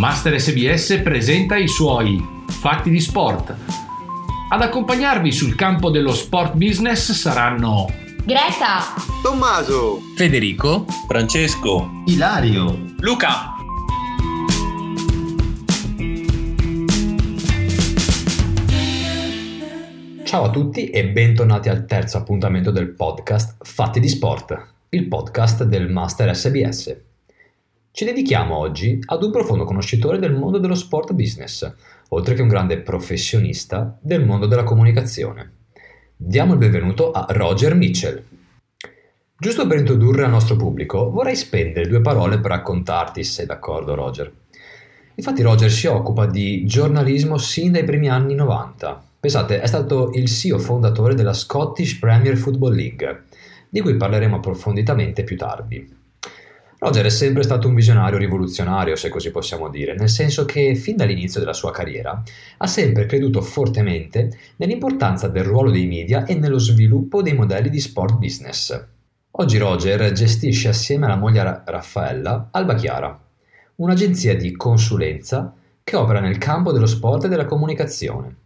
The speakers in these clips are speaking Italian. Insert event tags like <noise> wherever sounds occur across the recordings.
Master SBS presenta i suoi Fatti di Sport. Ad accompagnarvi sul campo dello sport business saranno Greta, Tommaso, Federico, Francesco, Ilario, Luca. Ciao a tutti e bentornati al terzo appuntamento del podcast Fatti di Sport, il podcast del Master SBS. Ci dedichiamo oggi ad un profondo conoscitore del mondo dello sport business, oltre che un grande professionista del mondo della comunicazione. Diamo il benvenuto a Roger Mitchell. Giusto per introdurre al nostro pubblico, vorrei spendere due parole per raccontarti, se d'accordo Roger. Infatti Roger si occupa di giornalismo sin dai primi anni 90. Pensate, è stato il CEO fondatore della Scottish Premier Football League, di cui parleremo approfonditamente più tardi. Roger è sempre stato un visionario rivoluzionario, se così possiamo dire, nel senso che fin dall'inizio della sua carriera ha sempre creduto fortemente nell'importanza del ruolo dei media e nello sviluppo dei modelli di sport business. Oggi Roger gestisce assieme alla moglie Raffaella Alba Chiara, un'agenzia di consulenza che opera nel campo dello sport e della comunicazione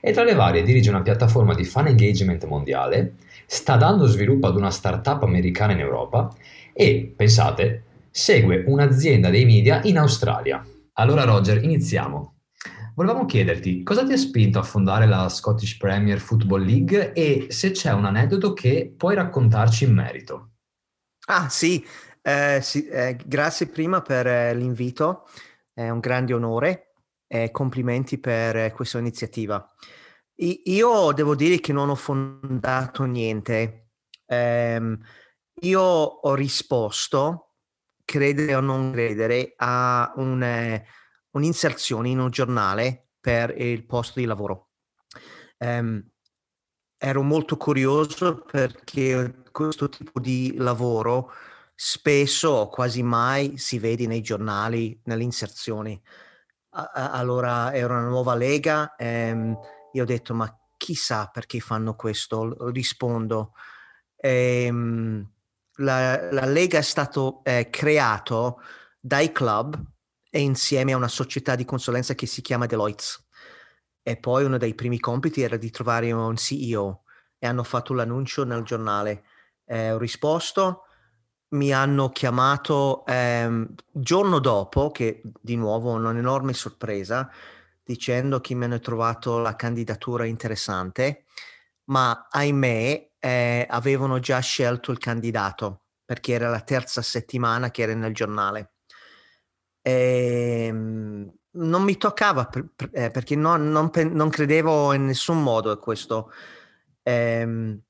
e tra le varie dirige una piattaforma di fan engagement mondiale, sta dando sviluppo ad una startup americana in Europa e, pensate, segue un'azienda dei media in Australia. Allora Roger, iniziamo. Volevamo chiederti cosa ti ha spinto a fondare la Scottish Premier Football League e se c'è un aneddoto che puoi raccontarci in merito. Ah sì, eh, sì eh, grazie prima per eh, l'invito, è un grande onore e complimenti per eh, questa iniziativa. I- io devo dire che non ho fondato niente, ehm, io ho risposto, credere o non credere, a un, un'inserzione in un giornale per il posto di lavoro. Um, ero molto curioso perché questo tipo di lavoro spesso o quasi mai si vede nei giornali, nelle inserzioni. allora era una nuova lega e um, io ho detto ma chissà perché fanno questo, rispondo. E, um, la, la, Lega è stato eh, creato dai club e insieme a una società di consulenza che si chiama Deloitte. E poi uno dei primi compiti era di trovare un CEO e hanno fatto l'annuncio nel giornale. Eh, ho risposto, mi hanno chiamato ehm, giorno dopo, che di nuovo un'enorme sorpresa, dicendo che mi hanno trovato la candidatura interessante, ma ahimè eh, avevano già scelto il candidato perché era la terza settimana che era nel giornale. E, ehm, non mi toccava per, per, eh, perché non, non, non, credevo in nessun modo a questo. E, ehm,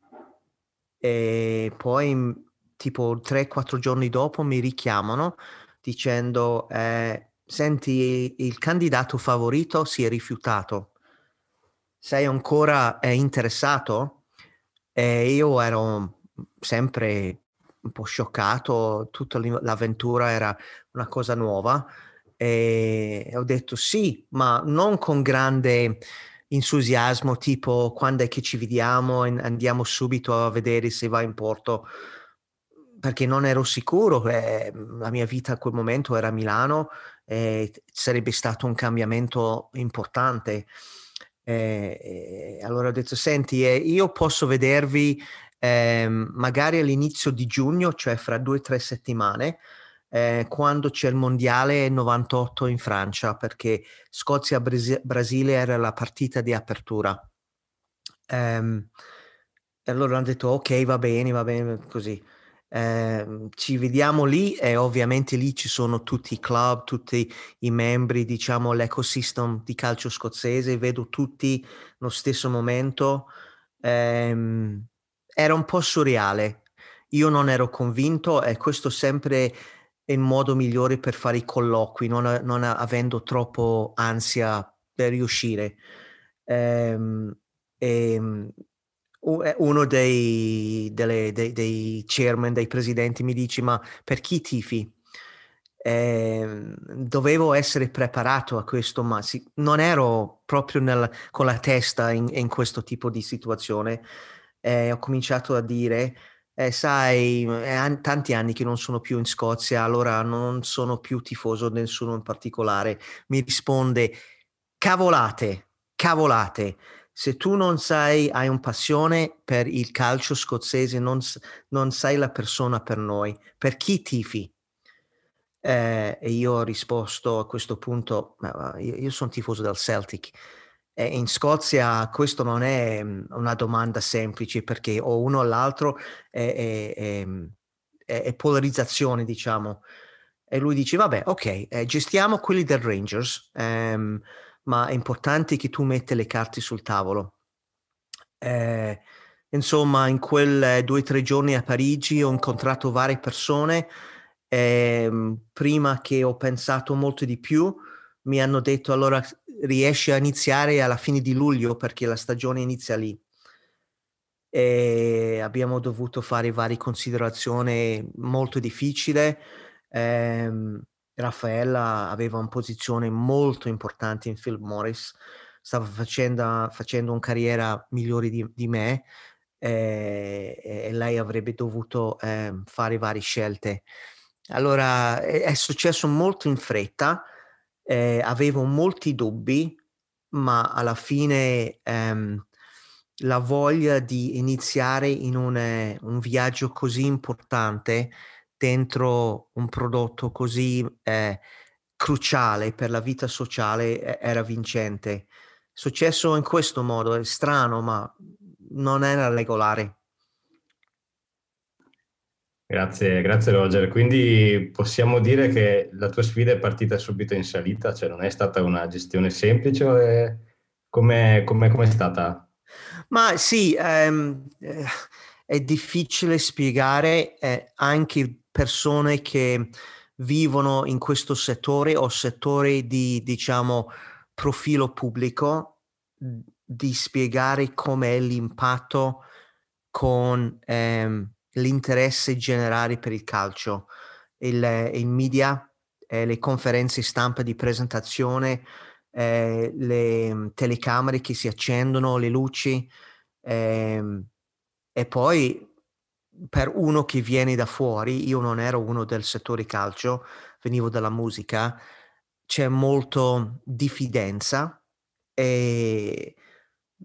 e poi, tipo 3-4 giorni dopo, mi richiamano dicendo: eh, Senti, il candidato favorito si è rifiutato. Sei ancora eh, interessato? E io ero sempre un po' scioccato, tutta l'avventura era una cosa nuova e ho detto sì, ma non con grande entusiasmo tipo quando è che ci vediamo e andiamo subito a vedere se va in porto perché non ero sicuro, eh, la mia vita a quel momento era a Milano e sarebbe stato un cambiamento importante. Eh, allora ho detto, senti, eh, io posso vedervi eh, magari all'inizio di giugno, cioè fra due o tre settimane, eh, quando c'è il mondiale 98 in Francia, perché Scozia-Brasile era la partita di apertura. Um, e allora hanno detto ok, va bene, va bene, così. Eh, ci vediamo lì e ovviamente lì ci sono tutti i club, tutti i membri, diciamo l'ecosistema di calcio scozzese, vedo tutti nello stesso momento. Eh, era un po' surreale. Io non ero convinto e questo sempre è il modo migliore per fare i colloqui, non, non avendo troppo ansia per riuscire. Ehm, e, e uno dei, delle, dei, dei, chairman, dei presidenti mi dice ma per chi tifi? Eh, dovevo essere preparato a questo, ma sì, non ero proprio nel, con la testa in, in questo tipo di situazione eh, ho cominciato a dire eh, sai, è tanti anni che non sono più in Scozia, allora non sono più tifoso nessuno in particolare. Mi risponde, cavolate, cavolate. Se tu non sai, hai un passione per il calcio scozzese, non, non sei la persona per noi. Per chi tifi? Eh, e io ho risposto a questo punto, io, io sono tifoso del Celtic in Scozia questo non è mm, una domanda semplice perché o uno o l'altro è, è, è, è polarizzazione, diciamo. E lui dice, vabbè, ok, eh, gestiamo quelli del Rangers, ehm, ma è importante che tu metti le carte sul tavolo. Eh, insomma, in quei due o tre giorni a Parigi ho incontrato varie persone. Ehm, prima che ho pensato molto di più, mi hanno detto allora riesce a iniziare alla fine di luglio perché la stagione inizia lì. E abbiamo dovuto fare varie considerazioni molto difficili. Eh, Raffaella aveva una posizione molto importante in Philip Morris, stava facendo, facendo una carriera migliore di, di me eh, e lei avrebbe dovuto eh, fare varie scelte. Allora è, è successo molto in fretta eh, avevo molti dubbi, ma alla fine ehm, la voglia di iniziare in un, un, viaggio così importante dentro un prodotto così eh, cruciale per la vita sociale era vincente. Successo in questo modo, è strano, ma non era regolare. Grazie, grazie Roger. Quindi possiamo dire che la tua sfida è partita subito in salita, cioè non è stata una gestione semplice? Come è stata? Ma sì, ehm, eh, è difficile spiegare eh, anche persone che vivono in questo settore o settore di, diciamo, profilo pubblico, di spiegare com'è l'impatto con... Ehm, l'interesse generale per il calcio, il, il media, eh, le conferenze stampa di presentazione, eh, le mm, telecamere che si accendono, le luci eh, e poi per uno che viene da fuori, io non ero uno del settore calcio, venivo dalla musica, c'è molto diffidenza e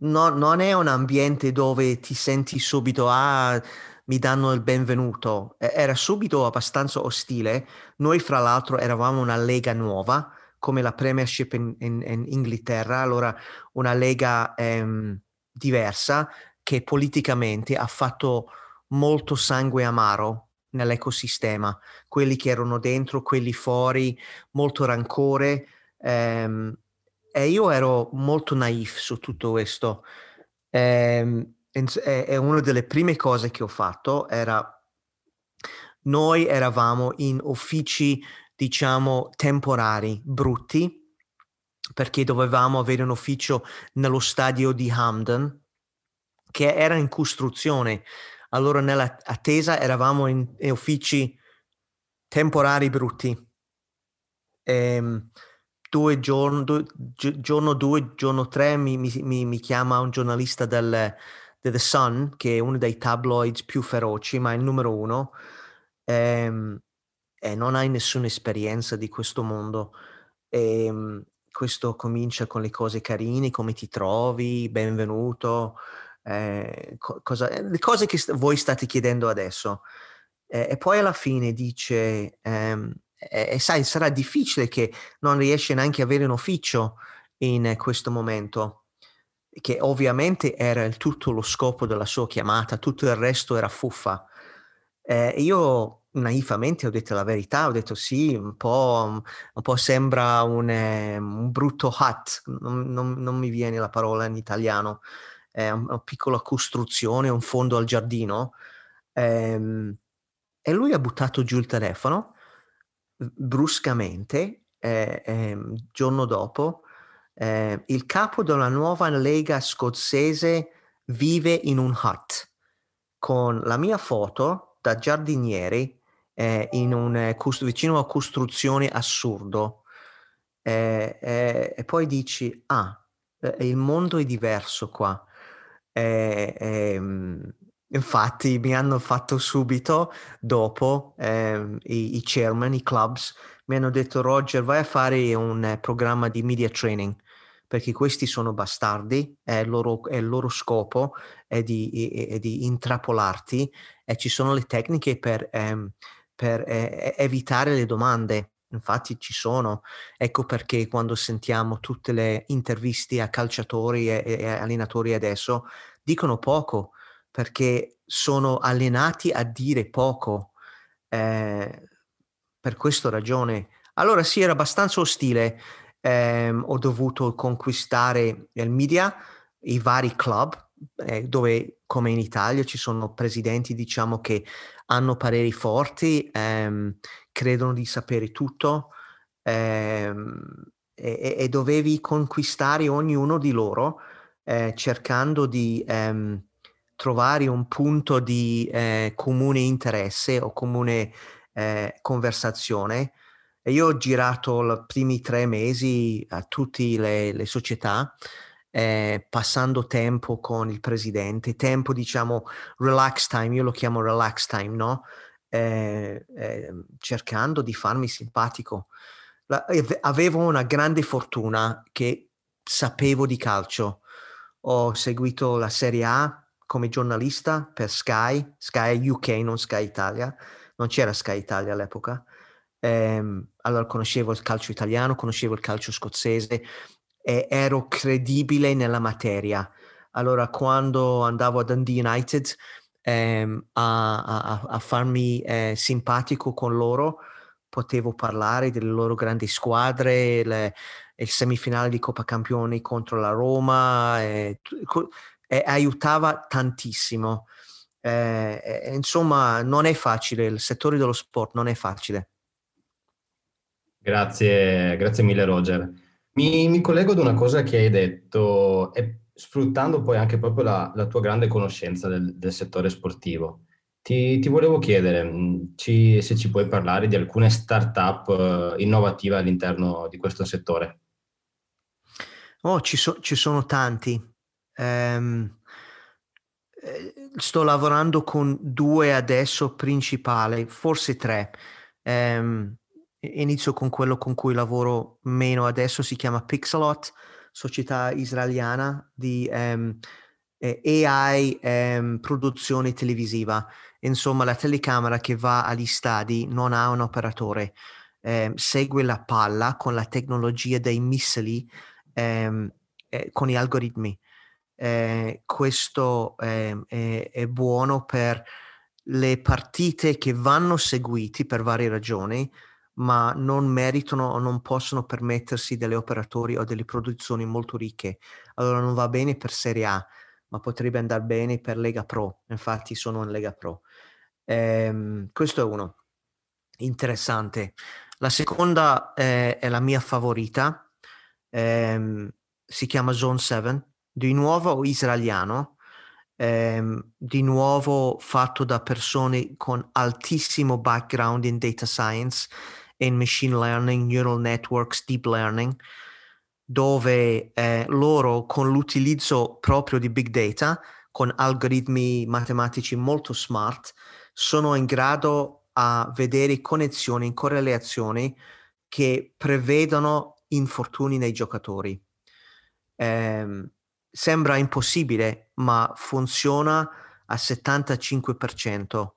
no, non è un ambiente dove ti senti subito ah mi danno il benvenuto. Era subito abbastanza ostile. Noi, fra l'altro, eravamo una lega nuova, come la Premiership in, in, in Inghilterra, allora una lega ehm, diversa che politicamente ha fatto molto sangue amaro nell'ecosistema, quelli che erano dentro, quelli fuori, molto rancore. Ehm, e io ero molto naif su tutto questo. Ehm, è una delle prime cose che ho fatto era noi eravamo in uffici diciamo temporari brutti perché dovevamo avere un ufficio nello stadio di Hamden che era in costruzione allora nella attesa eravamo in, in uffici temporari brutti. E, ehm, due giorni due, giorno due giorno tre mi, mi, mi chiama un giornalista del The Sun, che è uno dei tabloids più feroci, ma è il numero uno, ehm, e non hai nessuna esperienza di questo mondo. E, ehm, questo comincia con le cose carine, come ti trovi, benvenuto, eh, cosa, le cose che voi state chiedendo adesso. Eh, e poi alla fine dice, ehm, e, sai, sarà difficile che non riesci neanche a avere un ufficio in questo momento che ovviamente era il, tutto lo scopo della sua chiamata, tutto il resto era fuffa. Eh, io naivamente ho detto la verità, ho detto sì, un po', un po sembra un, eh, un, brutto hut, non, non, non, mi viene la parola in italiano, è una piccola costruzione, un fondo al giardino. Eh, e lui ha buttato giù il telefono bruscamente, eh, ehm, giorno dopo, eh, il capo della nuova lega scozzese vive in un hut con la mia foto da giardiniere eh, in un, eh, vicino a costruzione assurdo eh, eh, e poi dici ah eh, il mondo è diverso qua ehm, infatti mi hanno fatto subito dopo eh, i, i, chairman, i clubs, mi hanno detto Roger vai a fare un eh, programma di media training perché questi sono bastardi, è il loro, il loro scopo è di, è, è di, intrappolarti e ci sono le tecniche per, ehm, per eh, evitare le domande. Infatti ci sono, ecco perché quando sentiamo tutte le interviste a calciatori e, e allenatori adesso dicono poco perché sono allenati a dire poco. Eh, per questa ragione. Allora sì, era abbastanza ostile ehm, ho dovuto conquistare il media, i vari club, eh, dove come in Italia ci sono presidenti, diciamo, che hanno pareri forti, ehm, credono di sapere tutto ehm, e, e, dovevi conquistare ognuno di loro eh, cercando di ehm, trovare un punto di eh, comune interesse o comune eh, conversazione. E io ho girato i primi tre mesi a tutte le, le società, eh, passando tempo con il presidente, tempo diciamo relax time, io lo chiamo relax time, no? Eh, eh, cercando di farmi simpatico. La, avevo una grande fortuna che sapevo di calcio. Ho seguito la Serie A come giornalista per Sky, Sky UK, non Sky Italia. Non c'era Sky Italia all'epoca. Eh, allora conoscevo il calcio italiano, conoscevo il calcio scozzese e ero credibile nella materia. Allora quando andavo a Dundee United ehm, a, a, a, farmi eh, simpatico con loro, potevo parlare delle loro grandi squadre, le, il semifinale di Coppa Campioni contro la Roma, e, e aiutava tantissimo. Eh, insomma, non è facile, il settore dello sport non è facile. Grazie, grazie mille Roger. Mi, mi, collego ad una cosa che hai detto, e sfruttando poi anche proprio la, la tua grande conoscenza del, del settore sportivo. Ti, ti, volevo chiedere ci, se ci puoi parlare di alcune start-up uh, innovative all'interno di questo settore. Oh, ci, so, ci sono tanti. Um, sto lavorando con due adesso principali, forse tre. Um, Inizio con quello con cui lavoro meno adesso, si chiama Pixelot, società israeliana di um, AI um, produzione televisiva. Insomma, la telecamera che va agli stadi non ha un operatore, um, segue la palla con la tecnologia dei missili, eh, con gli algoritmi. Eh, questo è, è buono per le partite che vanno seguiti per varie ragioni ma non meritano o non possono permettersi delle operatori o delle produzioni molto ricche. Allora non va bene per Serie A, ma potrebbe andare bene per Lega Pro. Infatti sono in Lega Pro. Ehm, questo è uno. Interessante. La seconda eh, è la mia favorita. Ehm, si chiama Zone 7, di nuovo israeliano, ehm, di nuovo fatto da persone con altissimo background in data science in machine learning, neural networks, deep learning, dove eh, loro con l'utilizzo proprio di big data, con algoritmi matematici molto smart, sono in grado a vedere connessioni, correlazioni che prevedono infortuni nei giocatori. Eh, sembra impossibile, ma funziona al 75%.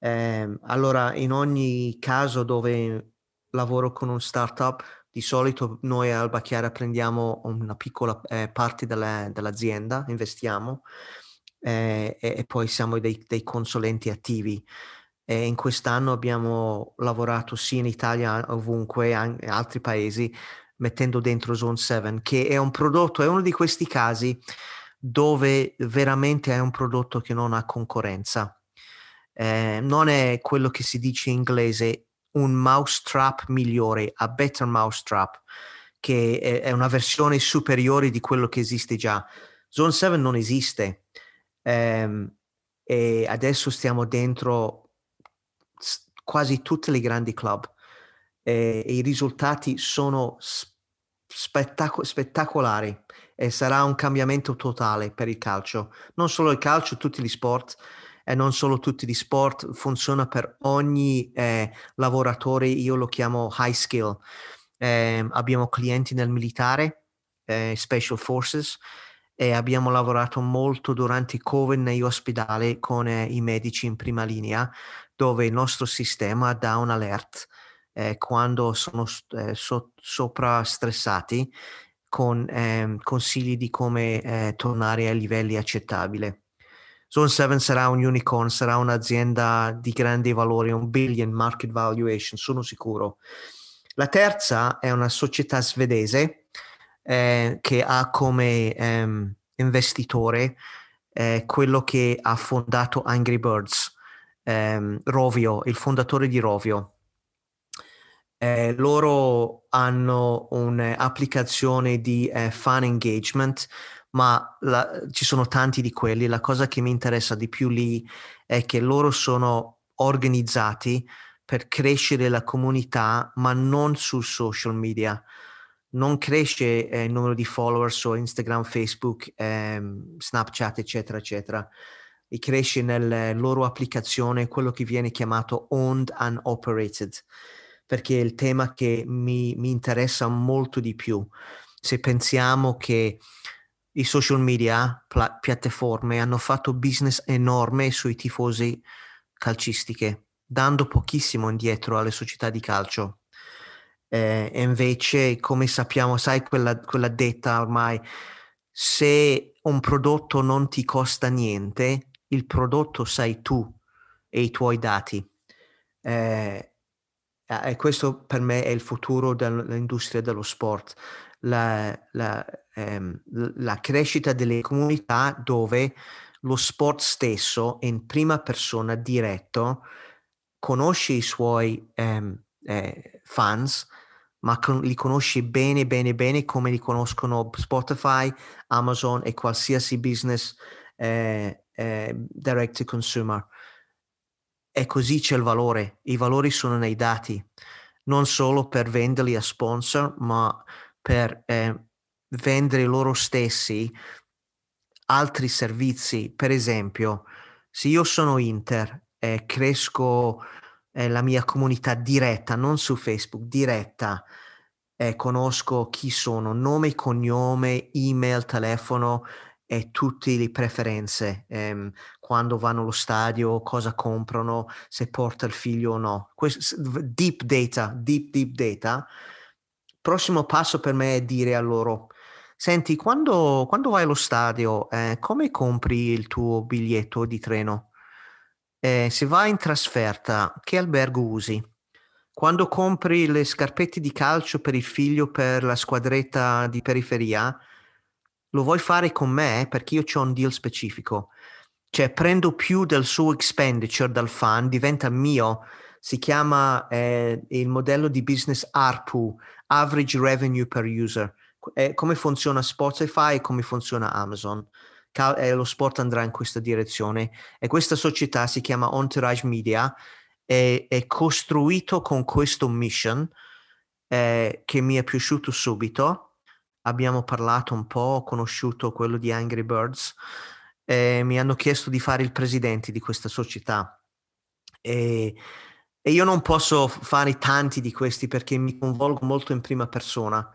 Eh, allora, in ogni caso dove lavoro con un startup, di solito noi a Alba Chiara prendiamo una piccola eh, parte della, dell'azienda, investiamo eh, e, e, poi siamo dei, dei consulenti attivi. E in quest'anno abbiamo lavorato sia in Italia ovunque, anche in altri paesi, mettendo dentro Zone 7, che è un prodotto, è uno di questi casi dove veramente è un prodotto che non ha concorrenza eh, non è quello che si dice in inglese un mousetrap migliore, a better mousetrap, che è, è, una versione superiore di quello che esiste già. Zone 7 non esiste eh, e adesso stiamo dentro quasi tutti i grandi club e, e i risultati sono spettaco- spettacolari e sarà un cambiamento totale per il calcio. Non solo il calcio, tutti gli sport e non solo tutti gli sport, funziona per ogni eh, lavoratore, io lo chiamo high skill. Eh, abbiamo clienti nel militare, eh, Special Forces, e abbiamo lavorato molto durante il Covid negli ospedali con eh, i medici in prima linea, dove il nostro sistema dà un alert eh, quando sono eh, so- sopra stressati con ehm, consigli di come eh, tornare ai livelli accettabili. Zone 7 sarà un unicorn, sarà un'azienda di grandi valori, un billion market valuation, sono sicuro. La terza è una società svedese eh, che ha come ehm, investitore eh, quello che ha fondato Angry Birds, ehm, Rovio, il fondatore di Rovio. Eh, loro hanno un'applicazione di eh, fan engagement, ma la, ci sono tanti di quelli. La cosa che mi interessa di più lì è che loro sono organizzati per crescere la comunità, ma non sul social media. Non cresce eh, il numero di follower su Instagram, Facebook, ehm, Snapchat, eccetera, eccetera. E cresce nella loro applicazione quello che viene chiamato owned and operated perché è il tema che mi, mi interessa molto di più. Se pensiamo che i social media, pla- piattaforme, hanno fatto business enorme sui tifosi calcistiche, dando pochissimo indietro alle società di calcio. Eh, invece, come sappiamo, sai quella, quella detta ormai, se un prodotto non ti costa niente, il prodotto sei tu e i tuoi dati. Eh, e questo per me è il futuro dell'industria dello sport, la, la, ehm, la crescita delle comunità dove lo sport stesso in prima persona diretto conosce i suoi ehm, eh, fans, ma con, li conosce bene, bene, bene come li conoscono Spotify, Amazon e qualsiasi business eh, eh, direct to consumer e così c'è il valore. I valori sono nei dati, non solo per venderli a sponsor, ma per eh, vendere loro stessi altri servizi. Per esempio, se io sono Inter e cresco eh, la mia comunità diretta, non su Facebook, diretta, e conosco chi sono, nome, cognome, email, telefono, e tutte le preferenze, ehm, quando vanno allo stadio, cosa comprano, se porta il figlio o no. Questo, deep data, deep, deep data. Prossimo passo per me è dire a loro, senti, quando, quando vai allo stadio, eh, come compri il tuo biglietto di treno? Eh, se vai in trasferta, che albergo usi? Quando compri le scarpette di calcio per il figlio per la squadretta di periferia, lo vuoi fare con me? Perché io ho un deal specifico. Cioè prendo più del suo expenditure dal fan, diventa mio. Si chiama eh, il modello di business ARPU, Average Revenue per User. Eh, come funziona Spotify e come funziona Amazon. Cal- eh, lo sport andrà in questa direzione e questa società si chiama Entourage Media è, è costruito con questo mission eh, che mi è piaciuto subito abbiamo parlato un po', ho conosciuto quello di Angry Birds e mi hanno chiesto di fare il presidente di questa società e, e io non posso fare tanti di questi perché mi coinvolgo molto in prima persona.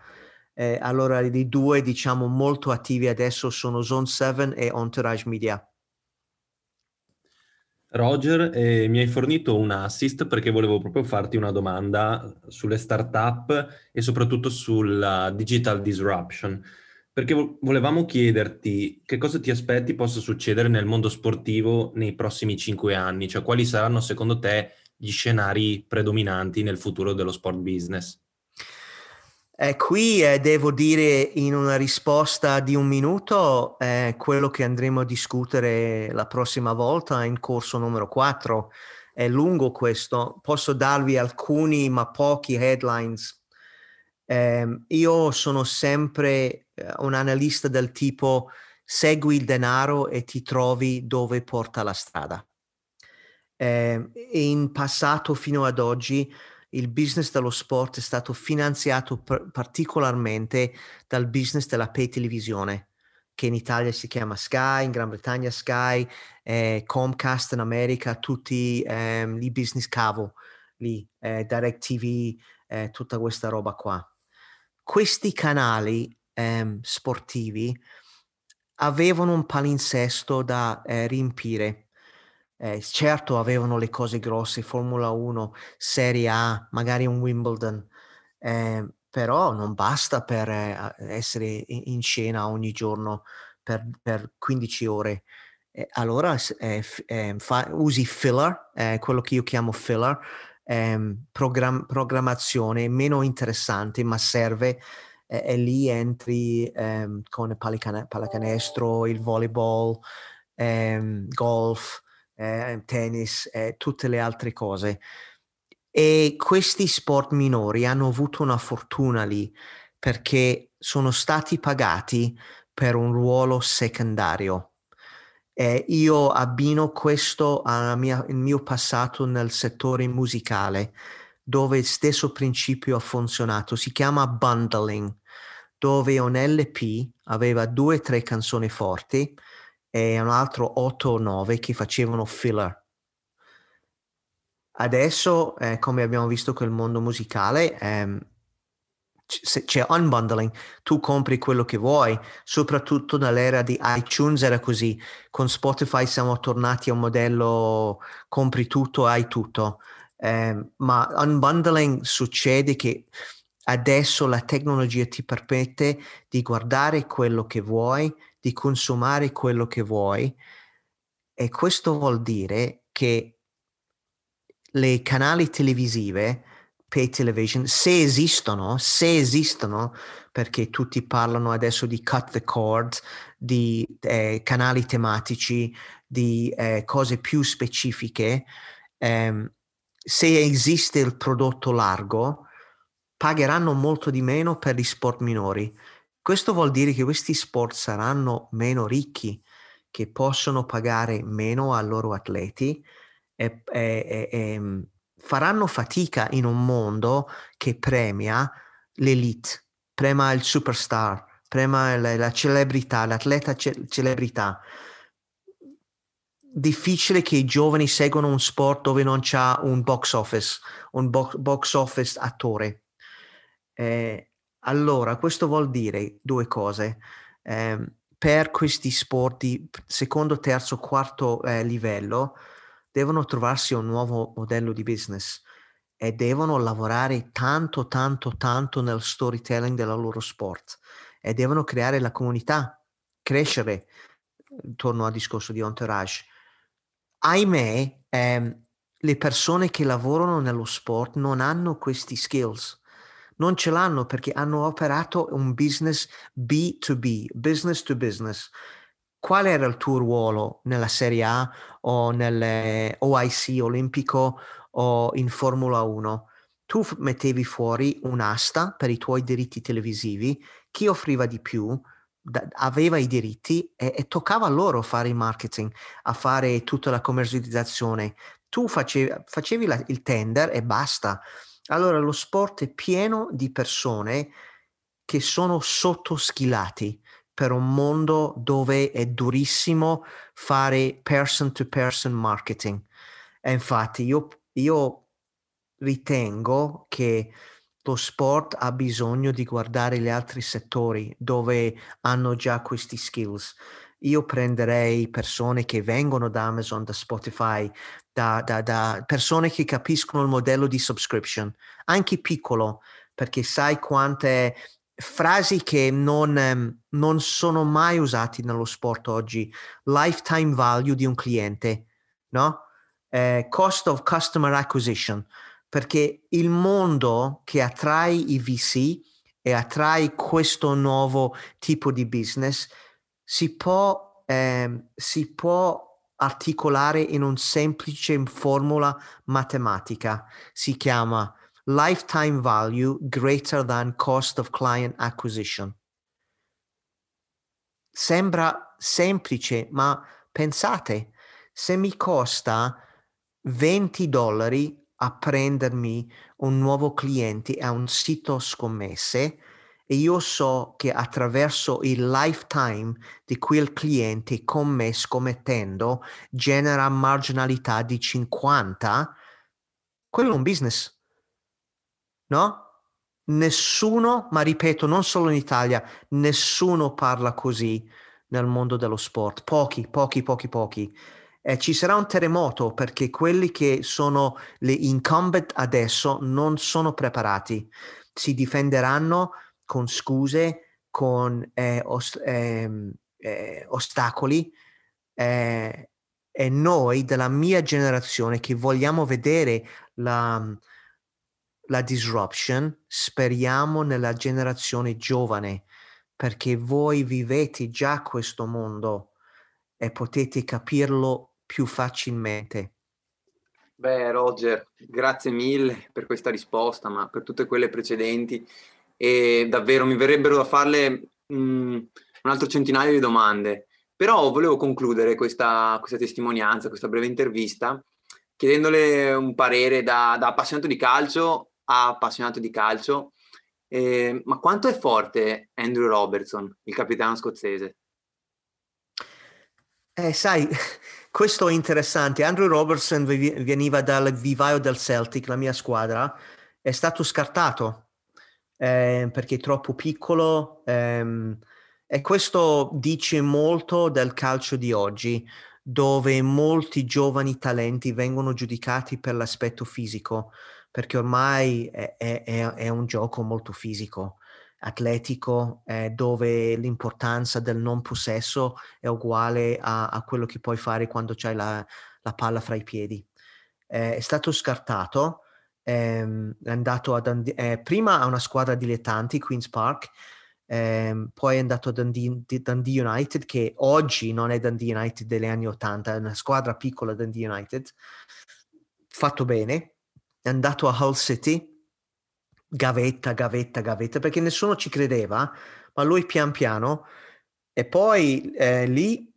Eh, allora, i due, diciamo, molto attivi adesso sono Zone 7 e Entourage Media. Roger, eh, mi hai fornito un assist perché volevo proprio farti una domanda sulle startup e soprattutto sulla digital disruption, perché vo- volevamo chiederti che cosa ti aspetti possa succedere nel mondo sportivo nei prossimi cinque anni, cioè quali saranno secondo te gli scenari predominanti nel futuro dello sport business. Eh, qui eh, devo dire in una risposta di un minuto eh, quello che andremo a discutere la prossima volta in corso numero 4. È lungo questo, posso darvi alcuni ma pochi headlines. Ehm, io sono sempre eh, un analista del tipo segui il denaro e ti trovi dove porta la strada. Ehm, in passato fino ad oggi il business dello sport è stato finanziato per, particolarmente dal business della pay televisione, che in Italia si chiama Sky, in Gran Bretagna Sky, eh, Comcast in America, tutti ehm, i business cavo lì, eh, Direct TV, eh, tutta questa roba qua. Questi canali ehm, sportivi avevano un palinsesto da eh, riempire. Eh, certo avevano le cose grosse, Formula 1, Serie A, magari un Wimbledon, eh, però non basta per eh, essere in scena ogni giorno per, per 15 ore. allora fa, usi filler, quello che io chiamo filler, ehm, program- programmazione meno interessante, ma serve e, lì entri ehm, con il pallacanestro, il volleyball, ehm, golf, eh, tennis e tutte le altre cose. E questi sport minori hanno avuto una fortuna lì perché sono stati pagati per un ruolo secondario. Eh, io abbino questo al mio passato nel settore musicale, dove il stesso principio ha funzionato. Si chiama bundling, dove un LP aveva due o tre canzoni forti e un altro otto o nove che facevano filler. Adesso, eh, come abbiamo visto con il mondo musicale, ehm, c'è unbundling, tu compri quello che vuoi, soprattutto nell'era di iTunes era così, con Spotify siamo tornati a un modello compri tutto, hai tutto, eh, ma unbundling succede che adesso la tecnologia ti permette di guardare quello che vuoi, di consumare quello che vuoi e questo vuol dire che le canali televisive pay television, se esistono, se esistono, perché tutti parlano adesso di cut the cord, di eh, canali tematici, di eh, cose più specifiche, ehm, se esiste il prodotto largo, pagheranno molto di meno per gli sport minori. Questo vuol dire che questi sport saranno meno ricchi, che possono pagare meno ai loro atleti e, e, e, e faranno fatica in un mondo che premia l'elite, premia il superstar, premia la, la celebrità, l'atleta ce- celebrità. Difficile che i giovani seguano un sport dove non c'è un box office, un bo- box office attore. Eh, allora, questo vuol dire due cose. Eh, per questi sport di secondo, terzo, quarto eh, livello, devono trovarsi un nuovo modello di business e devono lavorare tanto, tanto, tanto nel storytelling del loro sport e devono creare la comunità, crescere. Torno al discorso di entourage. Ahimè, ehm, le persone che lavorano nello sport non hanno questi skills. Non ce l'hanno perché hanno operato un business B2B, business to business qual era il tuo ruolo nella Serie A o nel OIC olimpico o in Formula 1? Tu mettevi fuori un'asta per i tuoi diritti televisivi, chi offriva di più da, aveva i diritti e, e, toccava a loro fare il marketing, a fare tutta la commercializzazione. Tu facevi, facevi la, il tender e basta. Allora lo sport è pieno di persone che sono sottoschilati per un mondo dove è durissimo fare person to person marketing. E infatti io, io ritengo che lo sport ha bisogno di guardare gli altri settori dove hanno già questi skills. Io prenderei persone che vengono da Amazon, da Spotify, da, da, da persone che capiscono il modello di subscription, anche piccolo, perché sai quante frasi che non, ehm, non sono mai usati nello sport oggi. Lifetime value di un cliente, no? Eh, cost of customer acquisition, perché il mondo che attrae i VC e attrae questo nuovo tipo di business si può, eh, si può articolare in un semplice formula matematica. Si chiama lifetime value greater than cost of client acquisition. Sembra semplice, ma pensate, se mi costa 20 dollari a prendermi un nuovo cliente a un sito scommesse e io so che attraverso il lifetime di quel cliente con me scommettendo genera marginalità di 50, quello è un business. No? Nessuno, ma ripeto, non solo in Italia, nessuno parla così nel mondo dello sport. Pochi, pochi, pochi, pochi. Eh, ci sarà un terremoto perché quelli che sono le incumbent adesso non sono preparati. Si difenderanno con scuse, con eh, ost- ehm, eh, ostacoli. Eh, e noi della mia generazione che vogliamo vedere la, la disruption, speriamo nella generazione giovane, perché voi vivete già questo mondo e potete capirlo più facilmente. Beh, Roger, grazie mille per questa risposta, ma per tutte quelle precedenti e davvero mi verrebbero da farle mh, un altro centinaio di domande. Però volevo concludere questa, questa, testimonianza, questa breve intervista, chiedendole un parere da, da appassionato di calcio a appassionato di calcio. Eh, ma quanto è forte Andrew Robertson, il capitano scozzese? Eh, sai, <laughs> questo è interessante. Andrew Robertson veniva dal vivaio del Celtic, la mia squadra, è stato scartato eh, perché è troppo piccolo ehm, e questo dice molto del calcio di oggi dove molti giovani talenti vengono giudicati per l'aspetto fisico perché ormai è, è, è un gioco molto fisico atletico eh, dove l'importanza del non possesso è uguale a, a quello che puoi fare quando c'hai la, la palla fra i piedi. Eh, è stato scartato è andato a Dundee, eh, prima a una squadra dilettanti, Queen's Park, ehm, poi è andato a Dundee, Dundee, United, che oggi non è Dundee United degli anni 80, è una squadra piccola Dundee United, fatto bene, è andato a Hull City, gavetta, gavetta, gavetta, perché nessuno ci credeva, ma lui pian piano, e poi eh, lì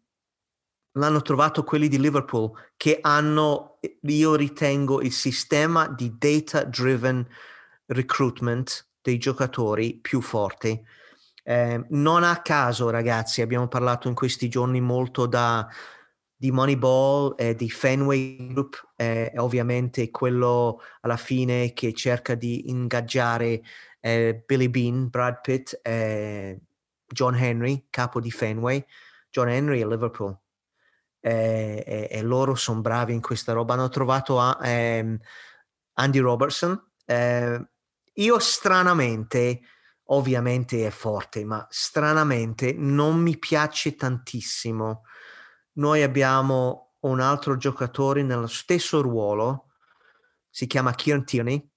l'hanno trovato quelli di Liverpool che hanno, io ritengo, il sistema di data driven recruitment dei giocatori più forte. Eh, non a caso, ragazzi, abbiamo parlato in questi giorni molto da, di Moneyball e di Fenway Group, eh, ovviamente quello alla fine che cerca di ingaggiare eh, Billy Bean, Brad Pitt, John Henry, capo di Fenway. John Henry a Liverpool e, e, e loro sono bravi in questa roba. Hanno trovato a, ehm, Andy Robertson. Eh, io stranamente, ovviamente è forte, ma stranamente non mi piace tantissimo. Noi abbiamo un altro giocatore nello stesso ruolo, si chiama Kieran Tierney.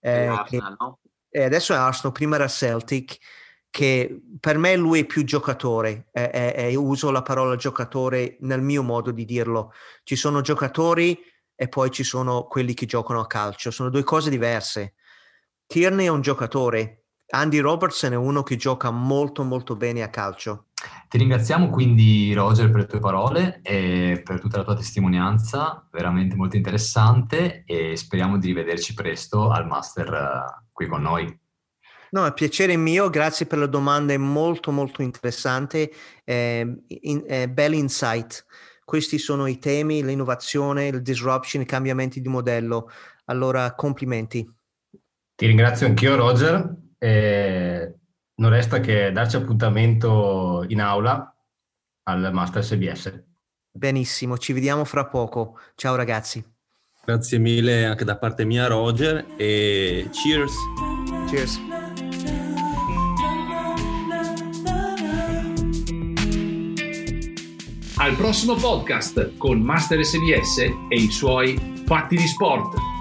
Eh, che, no? adesso è Arsenal, prima era Celtic che per me lui è più giocatore e, e, e, uso la parola giocatore nel mio modo di dirlo. Ci sono giocatori e poi ci sono quelli che giocano a calcio, sono due cose diverse. Tierney è un giocatore, Andy Robertson è uno che gioca molto molto bene a calcio. Ti ringraziamo quindi Roger per le tue parole e per tutta la tua testimonianza, veramente molto interessante e speriamo di rivederci presto al Master uh, qui con noi. No, è piacere mio, grazie per la domanda, è molto molto interessante, eh, in, eh, bel insight. Questi sono i temi, l'innovazione, il disruption, i cambiamenti di modello. Allora, complimenti. Ti ringrazio anch'io Roger, eh, non resta che darci appuntamento in aula al Master SBS. Benissimo, ci vediamo fra poco. Ciao ragazzi. Grazie mille anche da parte mia Roger e cheers. Cheers. Al prossimo podcast con Master SBS e i suoi fatti di sport.